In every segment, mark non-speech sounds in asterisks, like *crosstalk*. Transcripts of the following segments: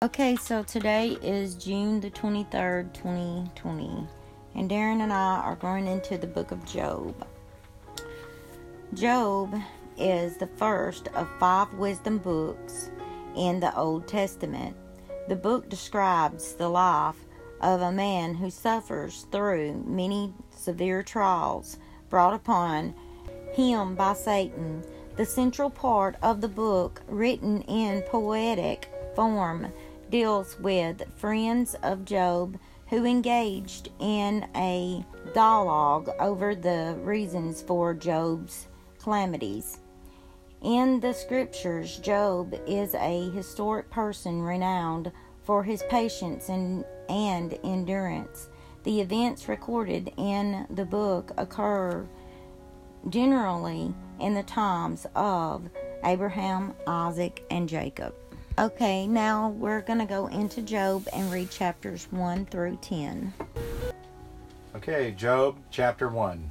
Okay, so today is June the 23rd, 2020, and Darren and I are going into the book of Job. Job is the first of five wisdom books in the Old Testament. The book describes the life of a man who suffers through many severe trials brought upon him by Satan. The central part of the book, written in poetic form, deals with friends of Job who engaged in a dialogue over the reasons for Job's calamities. In the scriptures, Job is a historic person renowned for his patience and, and endurance. The events recorded in the book occur generally in the times of Abraham, Isaac, and Jacob. Okay, now we're going to go into Job and read chapters 1 through 10. Okay, Job chapter 1.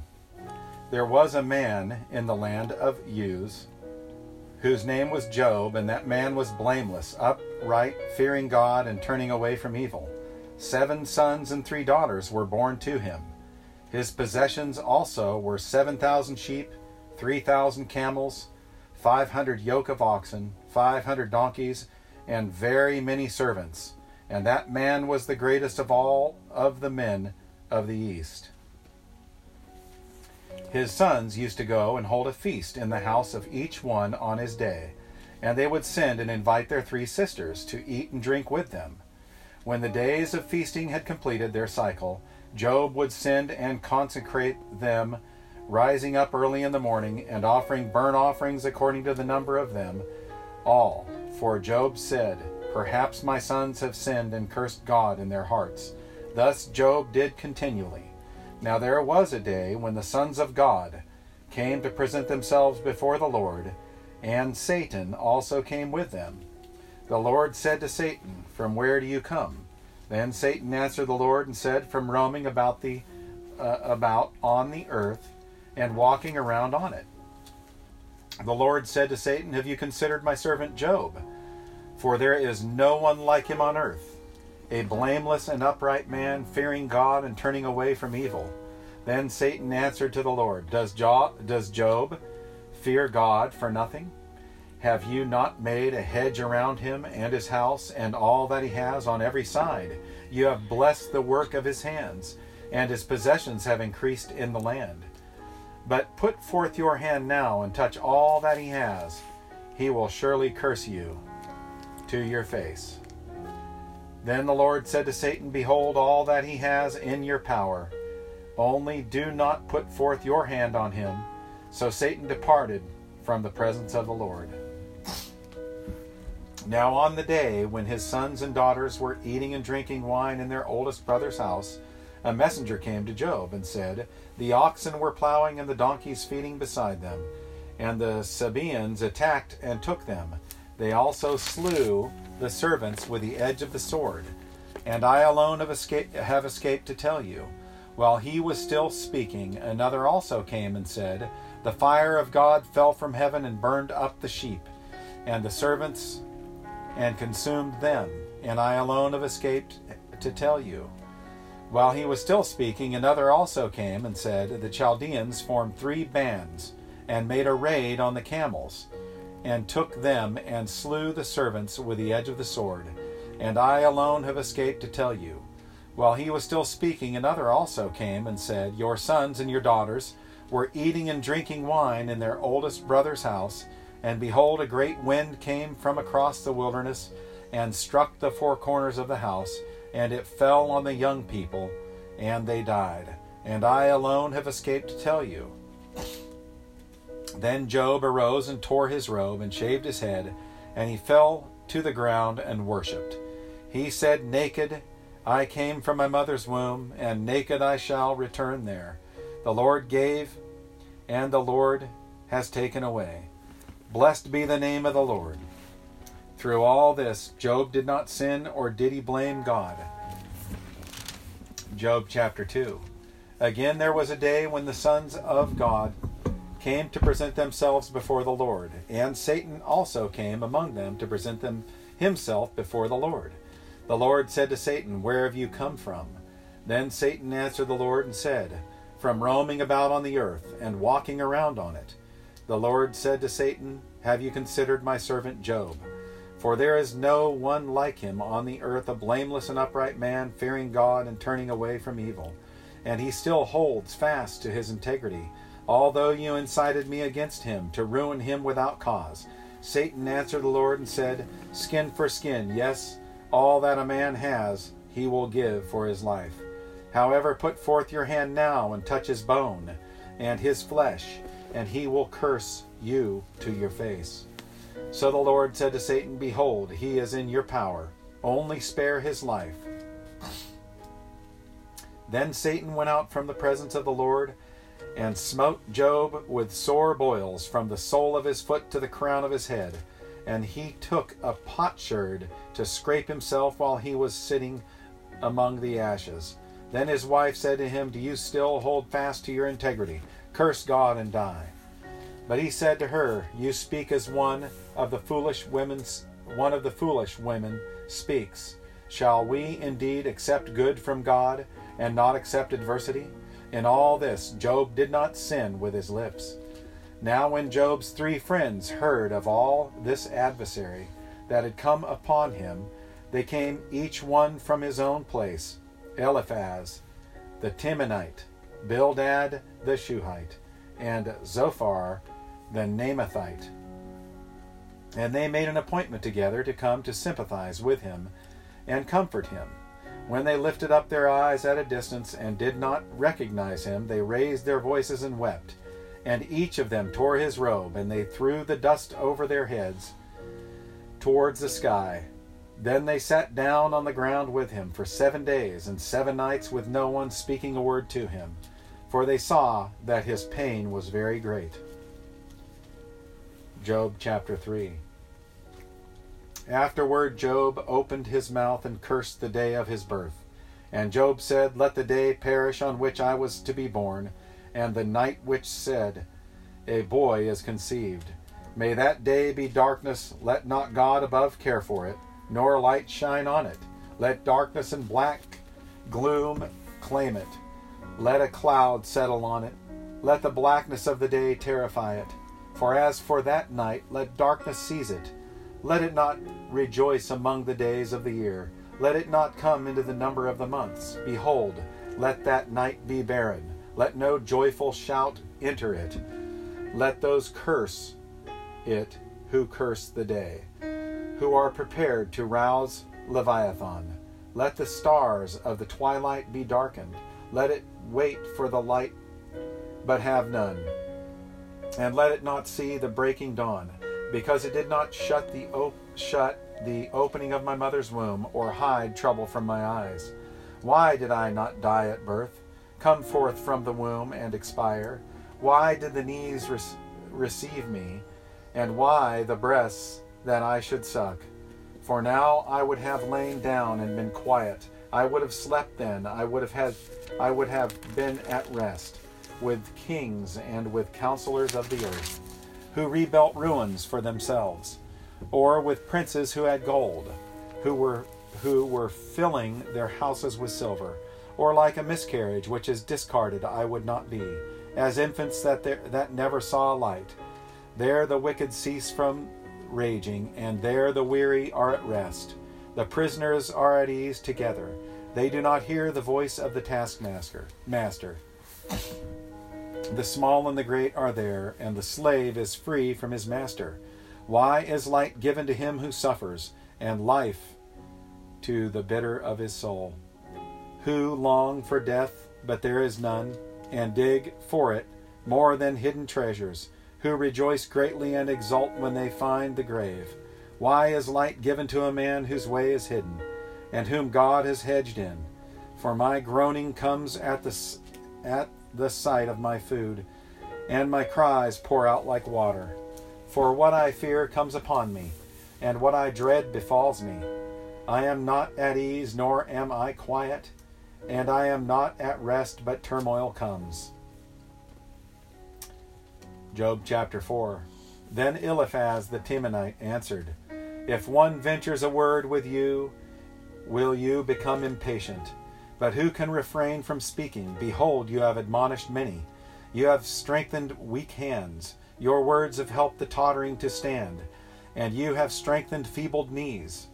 There was a man in the land of Uz whose name was Job, and that man was blameless, upright, fearing God, and turning away from evil. Seven sons and three daughters were born to him. His possessions also were 7,000 sheep, 3,000 camels, 500 yoke of oxen, 500 donkeys, and very many servants, and that man was the greatest of all of the men of the East. His sons used to go and hold a feast in the house of each one on his day, and they would send and invite their three sisters to eat and drink with them. When the days of feasting had completed their cycle, Job would send and consecrate them, rising up early in the morning and offering burnt offerings according to the number of them all for Job said, Perhaps my sons have sinned and cursed God in their hearts. Thus Job did continually. Now there was a day when the sons of God came to present themselves before the Lord, and Satan also came with them. The Lord said to Satan, From where do you come? Then Satan answered the Lord and said, From roaming about the uh, about on the earth and walking around on it. The Lord said to Satan, Have you considered my servant Job? For there is no one like him on earth, a blameless and upright man, fearing God and turning away from evil. Then Satan answered to the Lord, Does, jo- does Job fear God for nothing? Have you not made a hedge around him and his house and all that he has on every side? You have blessed the work of his hands, and his possessions have increased in the land. But put forth your hand now and touch all that he has. He will surely curse you to your face. Then the Lord said to Satan, Behold, all that he has in your power. Only do not put forth your hand on him. So Satan departed from the presence of the Lord. Now, on the day when his sons and daughters were eating and drinking wine in their oldest brother's house, a messenger came to Job and said, The oxen were plowing and the donkeys feeding beside them, and the Sabaeans attacked and took them. They also slew the servants with the edge of the sword, and I alone have escaped, have escaped to tell you. While he was still speaking, another also came and said, The fire of God fell from heaven and burned up the sheep, and the servants, and consumed them, and I alone have escaped to tell you. While he was still speaking, another also came and said, The Chaldeans formed three bands and made a raid on the camels, and took them and slew the servants with the edge of the sword. And I alone have escaped to tell you. While he was still speaking, another also came and said, Your sons and your daughters were eating and drinking wine in their oldest brother's house, and behold, a great wind came from across the wilderness and struck the four corners of the house and it fell on the young people, and they died. And I alone have escaped to tell you. Then Job arose and tore his robe and shaved his head, and he fell to the ground and worshipped. He said, Naked I came from my mother's womb, and naked I shall return there. The Lord gave, and the Lord has taken away. Blessed be the name of the Lord. Through all this, Job did not sin or did he blame God. Job chapter 2. Again, there was a day when the sons of God came to present themselves before the Lord, and Satan also came among them to present them himself before the Lord. The Lord said to Satan, Where have you come from? Then Satan answered the Lord and said, From roaming about on the earth and walking around on it. The Lord said to Satan, Have you considered my servant Job? For there is no one like him on the earth, a blameless and upright man, fearing God and turning away from evil. And he still holds fast to his integrity, although you incited me against him to ruin him without cause. Satan answered the Lord and said, Skin for skin, yes, all that a man has, he will give for his life. However, put forth your hand now and touch his bone and his flesh, and he will curse you to your face. So the Lord said to Satan, Behold, he is in your power. Only spare his life. Then Satan went out from the presence of the Lord and smote Job with sore boils from the sole of his foot to the crown of his head. And he took a potsherd to scrape himself while he was sitting among the ashes. Then his wife said to him, Do you still hold fast to your integrity? Curse God and die. But he said to her, You speak as one of the foolish women's one of the foolish women speaks. Shall we indeed accept good from God and not accept adversity? In all this Job did not sin with his lips. Now when Job's three friends heard of all this adversary that had come upon him, they came each one from his own place Eliphaz the Temanite, Bildad the Shuhite, and Zophar the Naamathite. And they made an appointment together to come to sympathize with him and comfort him. When they lifted up their eyes at a distance and did not recognize him, they raised their voices and wept. And each of them tore his robe, and they threw the dust over their heads towards the sky. Then they sat down on the ground with him for seven days and seven nights with no one speaking a word to him, for they saw that his pain was very great. Job chapter 3. Afterward, Job opened his mouth and cursed the day of his birth. And Job said, Let the day perish on which I was to be born, and the night which said, A boy is conceived. May that day be darkness, let not God above care for it, nor light shine on it. Let darkness and black gloom claim it. Let a cloud settle on it. Let the blackness of the day terrify it. For as for that night, let darkness seize it. Let it not rejoice among the days of the year. Let it not come into the number of the months. Behold, let that night be barren. Let no joyful shout enter it. Let those curse it who curse the day, who are prepared to rouse Leviathan. Let the stars of the twilight be darkened. Let it wait for the light, but have none. And let it not see the breaking dawn because it did not shut the op- shut the opening of my mother's womb or hide trouble from my eyes. Why did I not die at birth, come forth from the womb and expire? Why did the knees re- receive me, and why the breasts that I should suck? For now I would have lain down and been quiet. I would have slept then. I would have had I would have been at rest with kings and with counselors of the earth who rebuilt ruins for themselves, or with princes who had gold, who were who were filling their houses with silver, or like a miscarriage which is discarded, I would not be, as infants that there, that never saw a light. There the wicked cease from raging, and there the weary are at rest. The prisoners are at ease together. They do not hear the voice of the taskmaster. Master. The small and the great are there, and the slave is free from his master. Why is light given to him who suffers, and life to the bitter of his soul? Who long for death, but there is none, and dig for it more than hidden treasures? Who rejoice greatly and exult when they find the grave? Why is light given to a man whose way is hidden, and whom God has hedged in? For my groaning comes at the at the sight of my food, and my cries pour out like water. For what I fear comes upon me, and what I dread befalls me. I am not at ease, nor am I quiet, and I am not at rest, but turmoil comes. Job chapter 4 Then Eliphaz the Temanite answered, If one ventures a word with you, will you become impatient? But who can refrain from speaking? Behold, you have admonished many. You have strengthened weak hands. Your words have helped the tottering to stand, and you have strengthened feebled knees.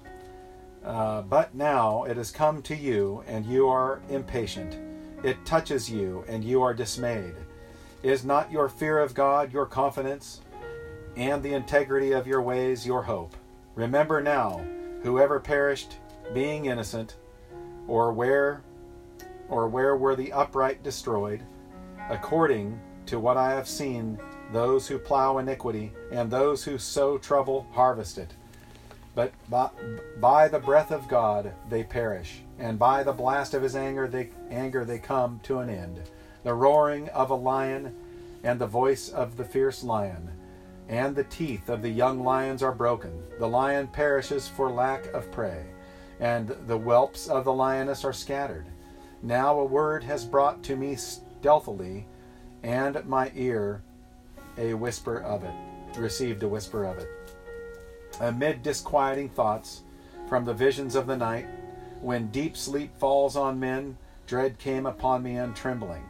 Uh, but now it has come to you, and you are impatient. It touches you, and you are dismayed. Is not your fear of God your confidence, and the integrity of your ways your hope? Remember now, whoever perished, being innocent, or where or where were the upright destroyed, according to what I have seen, those who plow iniquity and those who sow trouble harvest it. But by, by the breath of God they perish, and by the blast of his anger they, anger they come to an end. The roaring of a lion and the voice of the fierce lion, and the teeth of the young lions are broken. The lion perishes for lack of prey, and the whelps of the lioness are scattered. Now a word has brought to me stealthily, and at my ear a whisper of it, received a whisper of it. Amid disquieting thoughts from the visions of the night, when deep sleep falls on men, dread came upon me untrembling,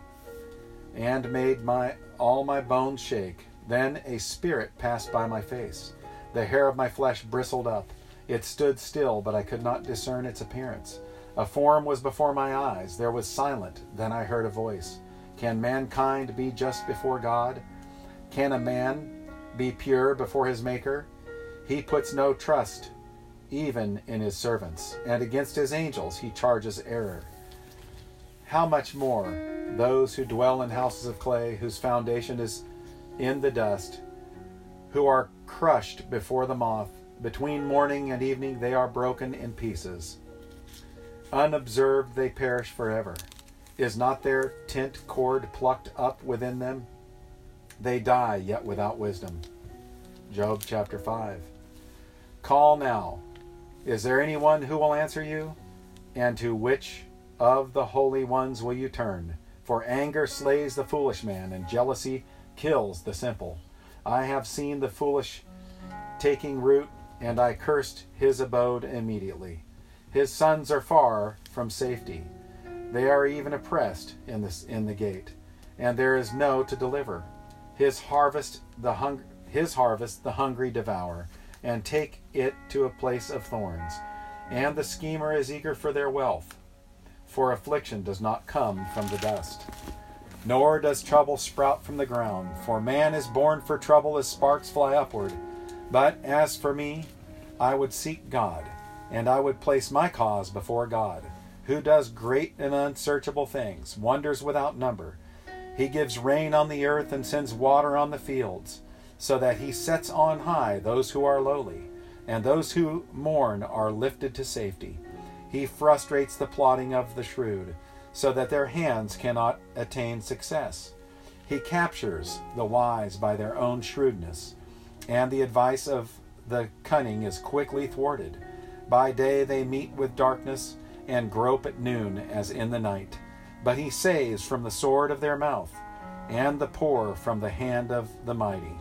and made my all my bones shake. Then a spirit passed by my face. The hair of my flesh bristled up. It stood still, but I could not discern its appearance. A form was before my eyes. There was silent. Then I heard a voice. Can mankind be just before God? Can a man be pure before his Maker? He puts no trust even in his servants, and against his angels he charges error. How much more those who dwell in houses of clay, whose foundation is in the dust, who are crushed before the moth, between morning and evening they are broken in pieces. Unobserved they perish forever. Is not their tent cord plucked up within them? They die, yet without wisdom. Job chapter 5. Call now. Is there anyone who will answer you? And to which of the holy ones will you turn? For anger slays the foolish man, and jealousy kills the simple. I have seen the foolish taking root, and I cursed his abode immediately. His sons are far from safety. They are even oppressed in, this, in the gate, and there is no to deliver. His harvest the hung, his harvest the hungry devour, and take it to a place of thorns. And the schemer is eager for their wealth, for affliction does not come from the dust. Nor does trouble sprout from the ground, for man is born for trouble as sparks fly upward. But as for me, I would seek God and I would place my cause before God, who does great and unsearchable things, wonders without number. He gives rain on the earth and sends water on the fields, so that he sets on high those who are lowly, and those who mourn are lifted to safety. He frustrates the plotting of the shrewd, so that their hands cannot attain success. He captures the wise by their own shrewdness, and the advice of the cunning is quickly thwarted. By day they meet with darkness and grope at noon as in the night. But he saves from the sword of their mouth, and the poor from the hand of the mighty.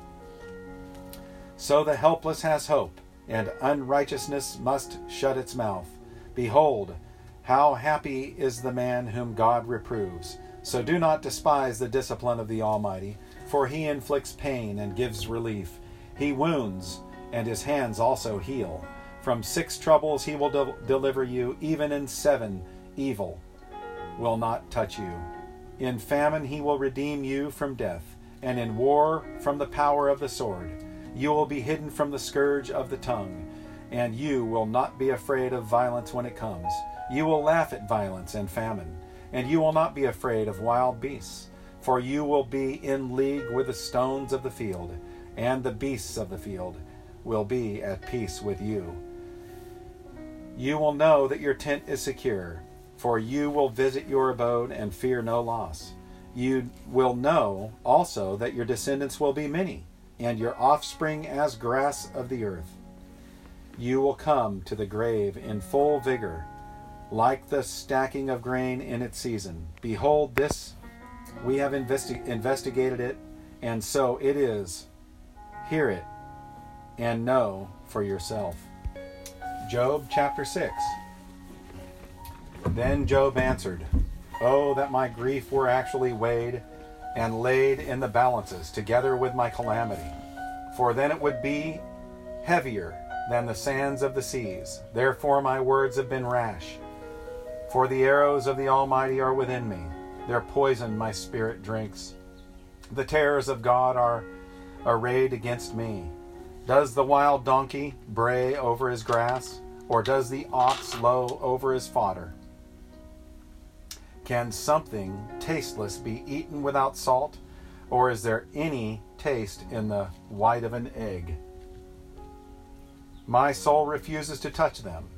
So the helpless has hope, and unrighteousness must shut its mouth. Behold, how happy is the man whom God reproves. So do not despise the discipline of the Almighty, for he inflicts pain and gives relief. He wounds, and his hands also heal. From six troubles he will de- deliver you, even in seven evil will not touch you. In famine he will redeem you from death, and in war from the power of the sword. You will be hidden from the scourge of the tongue, and you will not be afraid of violence when it comes. You will laugh at violence and famine, and you will not be afraid of wild beasts, for you will be in league with the stones of the field, and the beasts of the field will be at peace with you. You will know that your tent is secure, for you will visit your abode and fear no loss. You will know also that your descendants will be many, and your offspring as grass of the earth. You will come to the grave in full vigor, like the stacking of grain in its season. Behold, this we have investi- investigated it, and so it is. Hear it and know for yourself. Job chapter 6. Then Job answered, Oh, that my grief were actually weighed and laid in the balances together with my calamity, for then it would be heavier than the sands of the seas. Therefore my words have been rash. For the arrows of the Almighty are within me, their poison my spirit drinks. The terrors of God are arrayed against me. Does the wild donkey bray over his grass, or does the ox low over his fodder? Can something tasteless be eaten without salt, or is there any taste in the white of an egg? My soul refuses to touch them.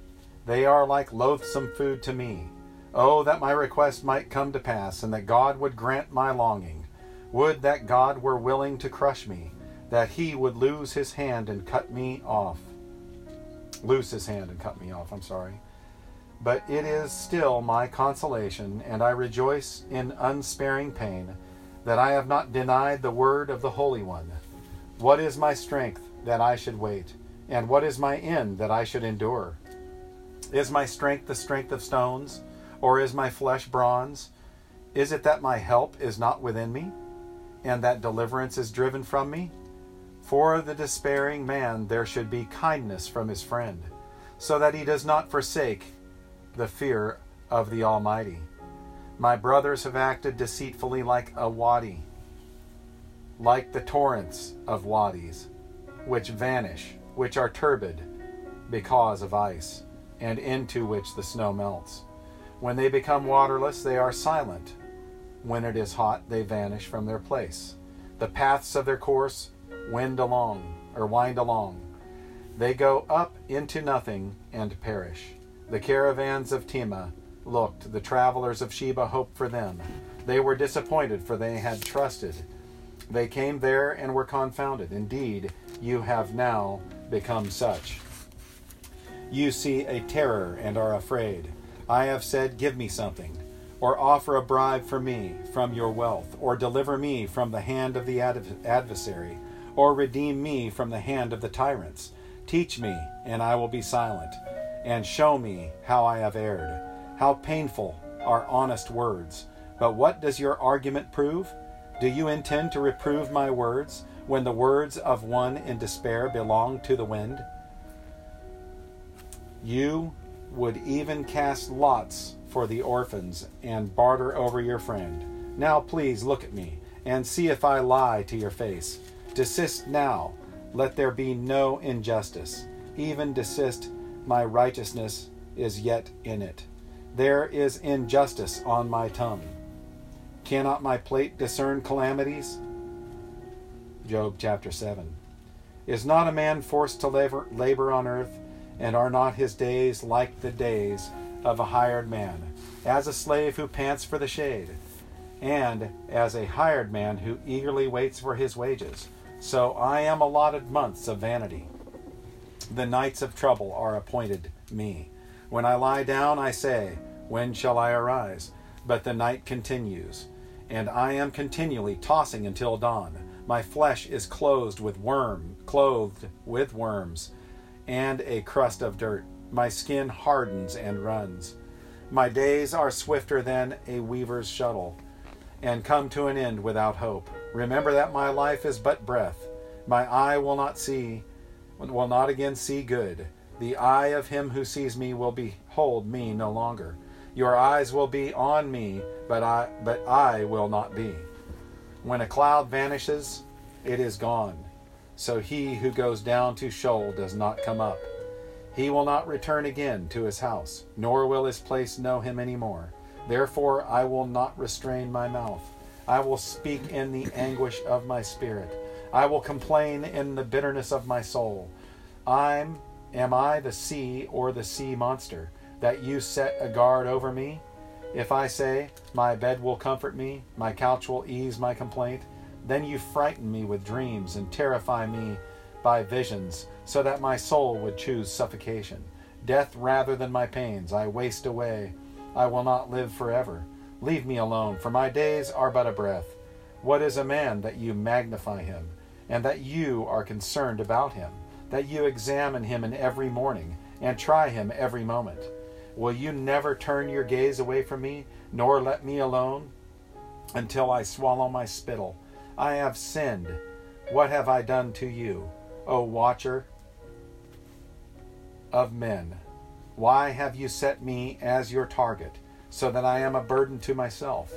They are like loathsome food to me. Oh, that my request might come to pass, and that God would grant my longing. Would that God were willing to crush me, that he would lose his hand and cut me off. Loose his hand and cut me off, I'm sorry. But it is still my consolation, and I rejoice in unsparing pain, that I have not denied the word of the Holy One. What is my strength that I should wait? And what is my end that I should endure? Is my strength the strength of stones, or is my flesh bronze? Is it that my help is not within me, and that deliverance is driven from me? For the despairing man there should be kindness from his friend, so that he does not forsake the fear of the Almighty. My brothers have acted deceitfully like a wadi, like the torrents of wadis, which vanish, which are turbid because of ice, and into which the snow melts. When they become waterless, they are silent. When it is hot, they vanish from their place. The paths of their course wind along, or wind along. They go up into nothing and perish. The caravans of Tema looked, the travelers of Sheba hoped for them. They were disappointed, for they had trusted. They came there and were confounded. Indeed, you have now become such. You see a terror and are afraid. I have said, Give me something, or offer a bribe for me from your wealth, or deliver me from the hand of the adversary, or redeem me from the hand of the tyrants. Teach me, and I will be silent and show me how I have erred. How painful are honest words. But what does your argument prove? Do you intend to reprove my words when the words of one in despair belong to the wind? You would even cast lots for the orphans and barter over your friend. Now please look at me and see if I lie to your face. Desist now, let there be no injustice. Even desist my righteousness is yet in it. There is injustice on my tongue. Cannot my plate discern calamities? Job chapter 7. Is not a man forced to labor, labor on earth, and are not his days like the days of a hired man, as a slave who pants for the shade, and as a hired man who eagerly waits for his wages? So I am allotted months of vanity the nights of trouble are appointed me. When I lie down, I say, When shall I arise? But the night continues, and I am continually tossing until dawn. My flesh is clothed with worm, clothed with worms, and a crust of dirt. My skin hardens and runs. My days are swifter than a weaver's shuttle, and come to an end without hope. Remember that my life is but breath. My eye will not see will not again see good. The eye of him who sees me will behold me no longer. Your eyes will be on me, but I but I will not be. When a cloud vanishes, it is gone. So he who goes down to Sheol does not come up. He will not return again to his house, nor will his place know him any more. Therefore I will not restrain my mouth. I will speak in the anguish of my spirit. I will complain in the bitterness of my soul. I'm am I the sea or the sea monster that you set a guard over me? If I say, My bed will comfort me, my couch will ease my complaint, then you frighten me with dreams and terrify me by visions, so that my soul would choose suffocation. Death rather than my pains, I waste away. I will not live forever. Leave me alone, for my days are but a breath. What is a man that you magnify him? and that you are concerned about him, that you examine him in every morning, and try him every moment. Will you never turn your gaze away from me, nor let me alone until I swallow my spittle? I have sinned. What have I done to you, O watcher of men? Why have you set me as your target, so that I am a burden to myself?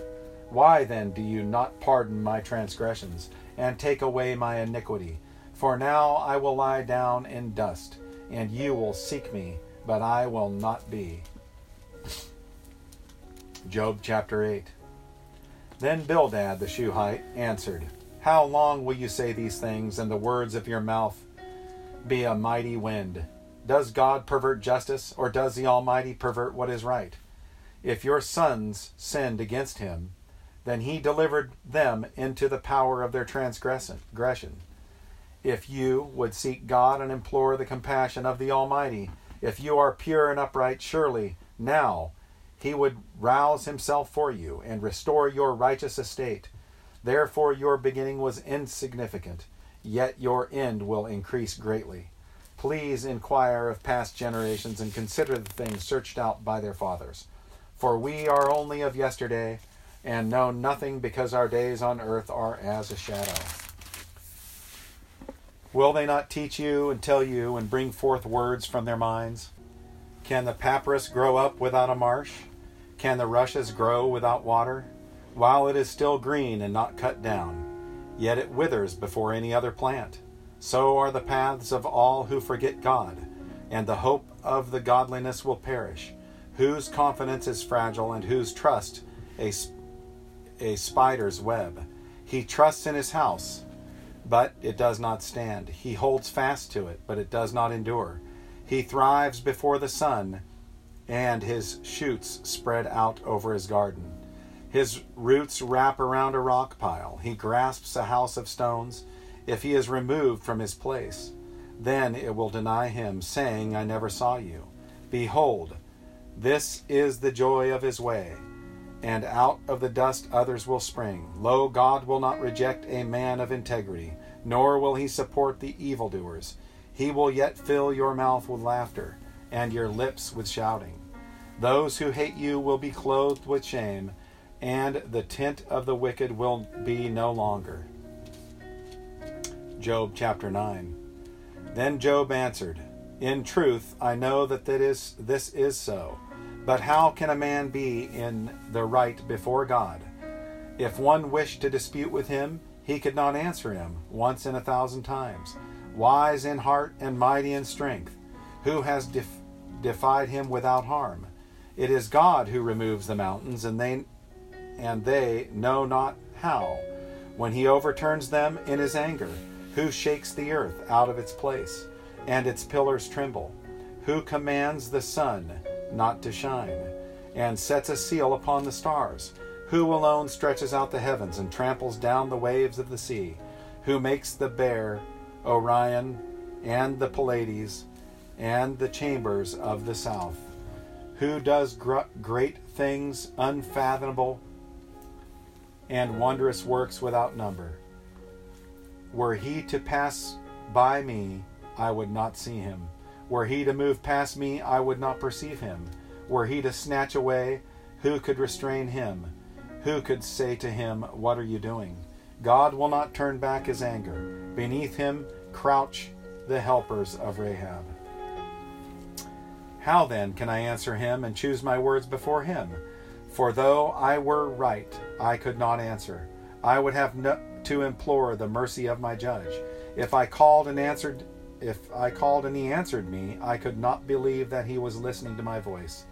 Why then do you not pardon my transgressions and take away my iniquity? For now I will lie down in dust, and you will seek me, but I will not be. *laughs* Job chapter 8. Then Bildad the Shuhite answered, How long will you say these things, and the words of your mouth be a mighty wind? Does God pervert justice, or does the Almighty pervert what is right? If your sons sinned against him, then he delivered them into the power of their transgression. If you would seek God and implore the compassion of the Almighty, if you are pure and upright, surely now he would rouse himself for you and restore your righteous estate. Therefore, your beginning was insignificant, yet your end will increase greatly. Please inquire of past generations and consider the things searched out by their fathers. For we are only of yesterday and know nothing because our days on earth are as a shadow. Will they not teach you and tell you and bring forth words from their minds? Can the papyrus grow up without a marsh? Can the rushes grow without water? While it is still green and not cut down, yet it withers before any other plant. So are the paths of all who forget God, and the hope of the godliness will perish. Whose confidence is fragile, and whose trust a, a spider's web. He trusts in his house, but it does not stand. He holds fast to it, but it does not endure. He thrives before the sun, and his shoots spread out over his garden. His roots wrap around a rock pile. He grasps a house of stones if he is removed from his place, then it will deny him, saying, I never saw you. Behold, this is the joy of his way, and out of the dust others will spring. Lo, God will not reject a man of integrity, nor will he support the evildoers. He will yet fill your mouth with laughter, and your lips with shouting. Those who hate you will be clothed with shame, and the tent of the wicked will be no longer. Job chapter 9. Then Job answered, In truth, I know that that is, this is so. But how can a man be in the right before God? If one wished to dispute with him, he could not answer him once in a thousand times. Wise in heart and mighty in strength, who has def- defied him without harm? It is God who removes the mountains, and they and they know not how. When he overturns them in his anger, who shakes the earth out of its place, and its pillars tremble? Who commands the sun not to shine, and sets a seal upon the stars? Who alone stretches out the heavens and tramples down the waves of the sea? Who makes the bear, Orion, and the Pleiades, and the chambers of the south? Who does gr- great things unfathomable and wondrous works without number? Were he to pass by me, I would not see him. Were he to move past me, I would not perceive him. Were he to snatch away, who could restrain him? Who could say to him, What are you doing? God will not turn back his anger. Beneath him crouch the helpers of Rahab. How then can I answer him and choose my words before him? For though I were right, I could not answer. I would have no, to implore the mercy of my judge. If I called and answered, if I called and he answered me, I could not believe that he was listening to my voice.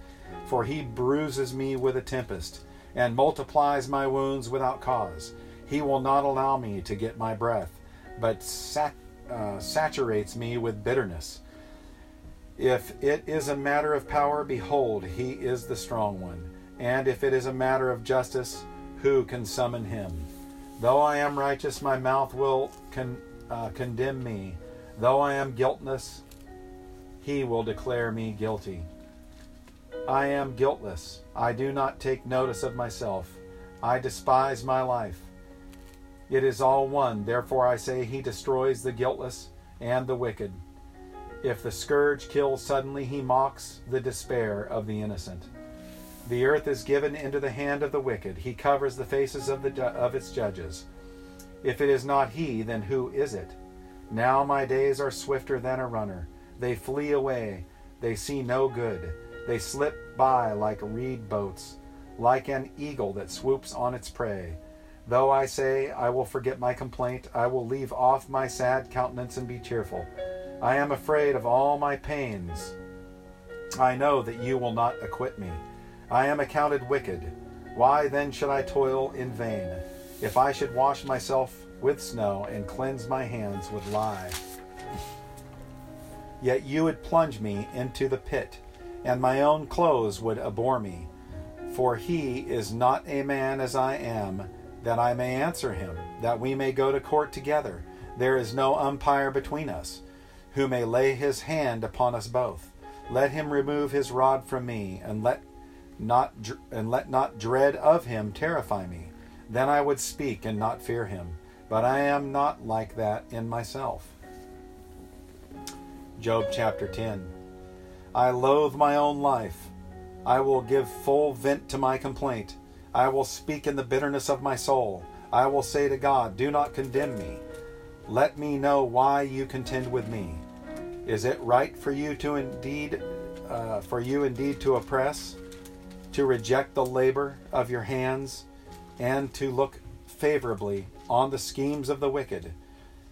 For he bruises me with a tempest and multiplies my wounds without cause. He will not allow me to get my breath, but sat, uh, saturates me with bitterness. If it is a matter of power, behold, he is the strong one. And if it is a matter of justice, who can summon him? Though I am righteous, my mouth will con, uh, condemn me. Though I am guiltless, he will declare me guilty. I am guiltless. I do not take notice of myself. I despise my life. It is all one. Therefore I say, He destroys the guiltless and the wicked. If the scourge kills suddenly, he mocks the despair of the innocent. The earth is given into the hand of the wicked. He covers the faces of, the of its judges. If it is not he, then who is it? Now my days are swifter than a runner. They flee away. They see no good. They slip by like reed boats, like an eagle that swoops on its prey. Though I say, I will forget my complaint, I will leave off my sad countenance and be cheerful. I am afraid of all my pains. I know that you will not acquit me. I am accounted wicked. Why then should I toil in vain? If I should wash myself with snow and cleanse my hands with lye. Yet you would plunge me into the pit, and my own clothes would abhor me. For he is not a man as I am, that I may answer him, that we may go to court together. There is no umpire between us, who may lay his hand upon us both. Let him remove his rod from me, and let not and let not dread of him terrify me. Then I would speak and not fear him. But I am not like that in myself. Job chapter 10. I loathe my own life. I will give full vent to my complaint. I will speak in the bitterness of my soul. I will say to God, Do not condemn me. Let me know why you contend with me. Is it right for you to indeed, uh, for you indeed to oppress, to reject the labor of your hands, and to look favorably on the schemes of the wicked?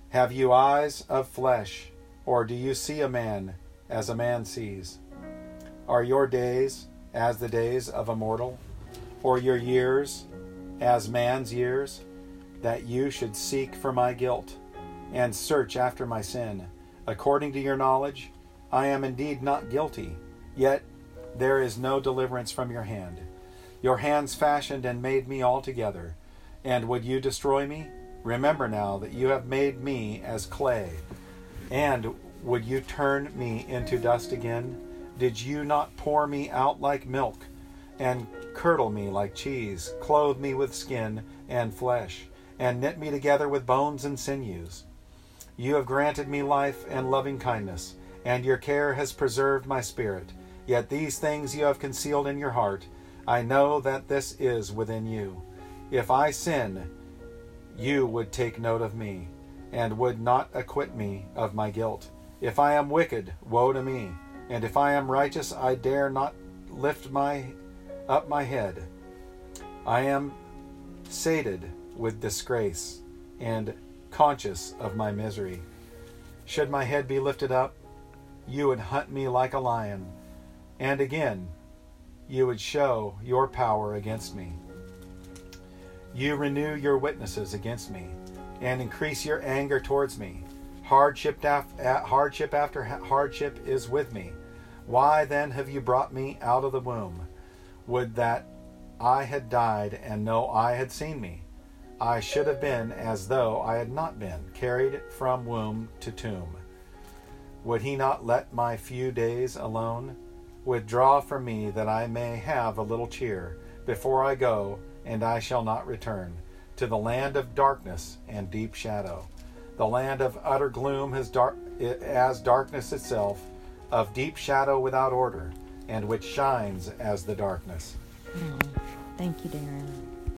Have you eyes of flesh, or do you see a man as a man sees? Are your days as the days of a mortal, or your years as man's years, that you should seek for my guilt and search after my sin? According to your knowledge, I am indeed not guilty, yet there is no deliverance from your hand. Your hands fashioned and made me altogether. And would you destroy me? Remember now that you have made me as clay. And would you turn me into dust again? Did you not pour me out like milk, and curdle me like cheese, clothe me with skin and flesh, and knit me together with bones and sinews? You have granted me life and loving kindness, and your care has preserved my spirit. Yet these things you have concealed in your heart. I know that this is within you. If I sin, you would take note of me, and would not acquit me of my guilt. If I am wicked, woe to me, and if I am righteous, I dare not lift my up my head. I am sated with disgrace and conscious of my misery. Should my head be lifted up, you would hunt me like a lion, and again you would show your power against me. You renew your witnesses against me, and increase your anger towards me. Hardship, after, hardship after hardship is with me. Why then have you brought me out of the womb? Would that I had died and no eye had seen me. I should have been as though I had not been, carried from womb to tomb. Would he not let my few days alone? Withdraw from me that I may have a little cheer before I go, and I shall not return to the land of darkness and deep shadow, the land of utter gloom as, dark, as darkness itself, of deep shadow without order, and which shines as the darkness. Mm. Thank you, Darren.